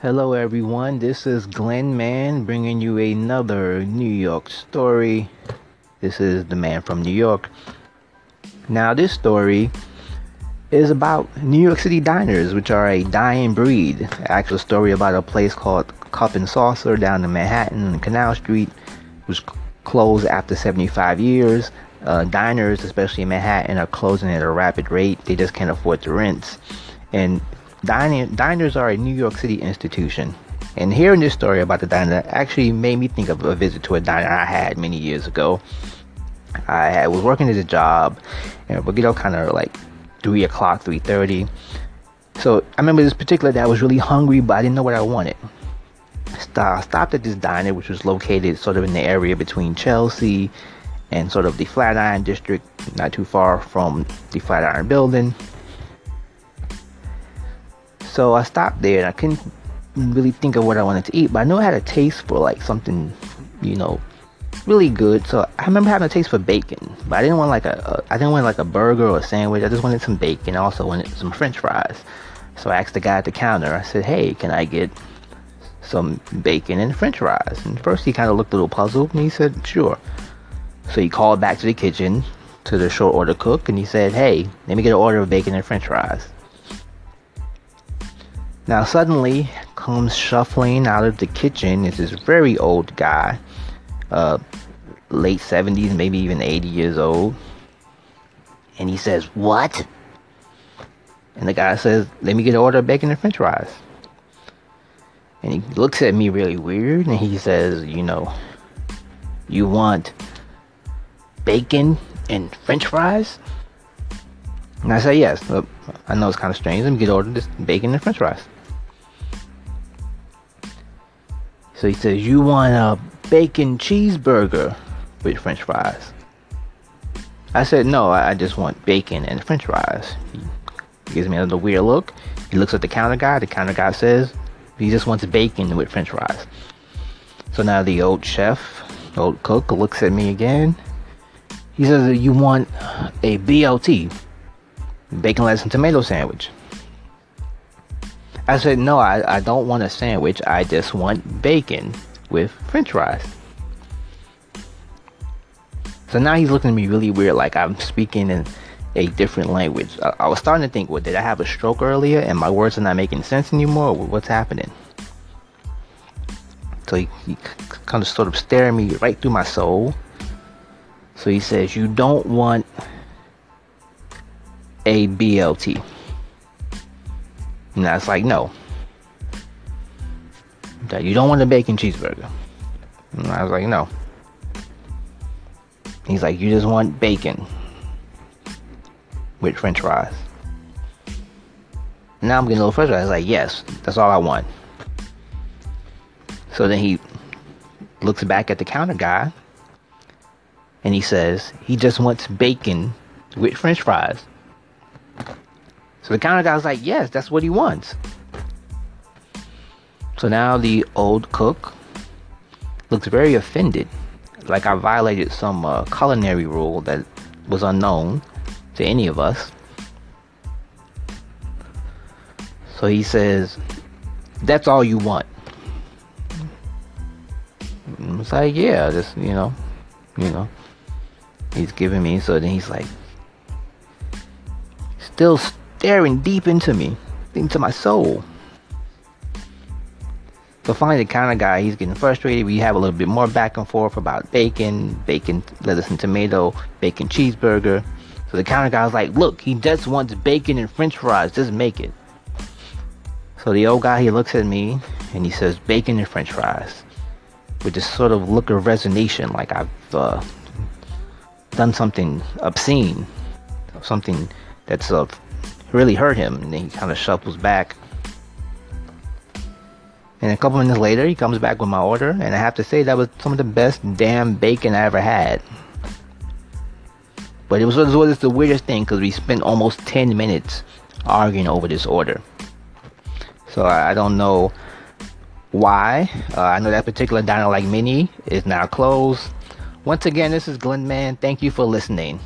Hello, everyone. This is Glenn Mann bringing you another New York story. This is the man from New York. Now, this story is about New York City diners, which are a dying breed. Actual story about a place called Cup and Saucer down in Manhattan on Canal Street, was closed after 75 years. Uh, diners, especially in Manhattan, are closing at a rapid rate. They just can't afford the rents. And dining, diners are a New York City institution. And hearing this story about the diner actually made me think of a visit to a diner I had many years ago. I was working at a job, and we get up kind of like three o'clock, three thirty. So I remember this particular day I was really hungry, but I didn't know what I wanted. I stopped at this diner, which was located sort of in the area between Chelsea and sort of the Flatiron district, not too far from the Flatiron building. So I stopped there and I couldn't really think of what I wanted to eat, but I knew I had a taste for like something, you know, really good. So I remember having a taste for bacon, but I didn't want like a, a I didn't want like a burger or a sandwich. I just wanted some bacon. I also wanted some French fries. So I asked the guy at the counter. I said, "Hey, can I get some bacon and French fries?" And first he kind of looked a little puzzled, and he said, "Sure." So he called back to the kitchen to the short order cook, and he said, "Hey, let me get an order of bacon and French fries." Now suddenly comes shuffling out of the kitchen is this very old guy uh, late 70s, maybe even 80 years old. And he says, What? And the guy says, Let me get an order of bacon and french fries. And he looks at me really weird and he says, You know, you want bacon and french fries? And I say, Yes. I know it's kind of strange. Let me get order this bacon and french fries. So he says, You want a bacon cheeseburger with french fries. I said, no, I just want bacon and french fries. He gives me another weird look. He looks at the counter guy. The counter guy says, he just wants bacon with french fries. So now the old chef, old cook, looks at me again. He says, you want a BLT, bacon, lettuce, and tomato sandwich. I said, no, I, I don't want a sandwich. I just want bacon with french fries. So now he's looking at me really weird, like I'm speaking in a different language. I, I was starting to think, well, did I have a stroke earlier and my words are not making sense anymore? What's happening? So he, he kind of sort of staring me right through my soul. So he says, You don't want a BLT. And I was like, No that you don't want a bacon cheeseburger. And I was like, no. He's like, you just want bacon with french fries. Now I'm getting a little frustrated. I was like, yes, that's all I want. So then he looks back at the counter guy and he says, he just wants bacon with french fries. So the counter guy's like, yes, that's what he wants. So now the old cook looks very offended, like I violated some uh, culinary rule that was unknown to any of us. So he says, That's all you want. It's like, yeah, just, you know, you know. He's giving me, so then he's like, still staring deep into me, into my soul. So finally, the counter guy, he's getting frustrated. We have a little bit more back and forth about bacon, bacon, lettuce and tomato, bacon cheeseburger. So the counter guy's like, look, he just wants bacon and french fries. Just make it. So the old guy, he looks at me and he says, bacon and french fries. With this sort of look of resignation, like I've uh, done something obscene, something that's uh, really hurt him. And he kind of shuffles back and a couple minutes later, he comes back with my order, and I have to say that was some of the best damn bacon I ever had. But it was, it was the weirdest thing because we spent almost 10 minutes arguing over this order. So I, I don't know why. Uh, I know that particular diner like Mini is now closed. Once again, this is Glenn Man. Thank you for listening.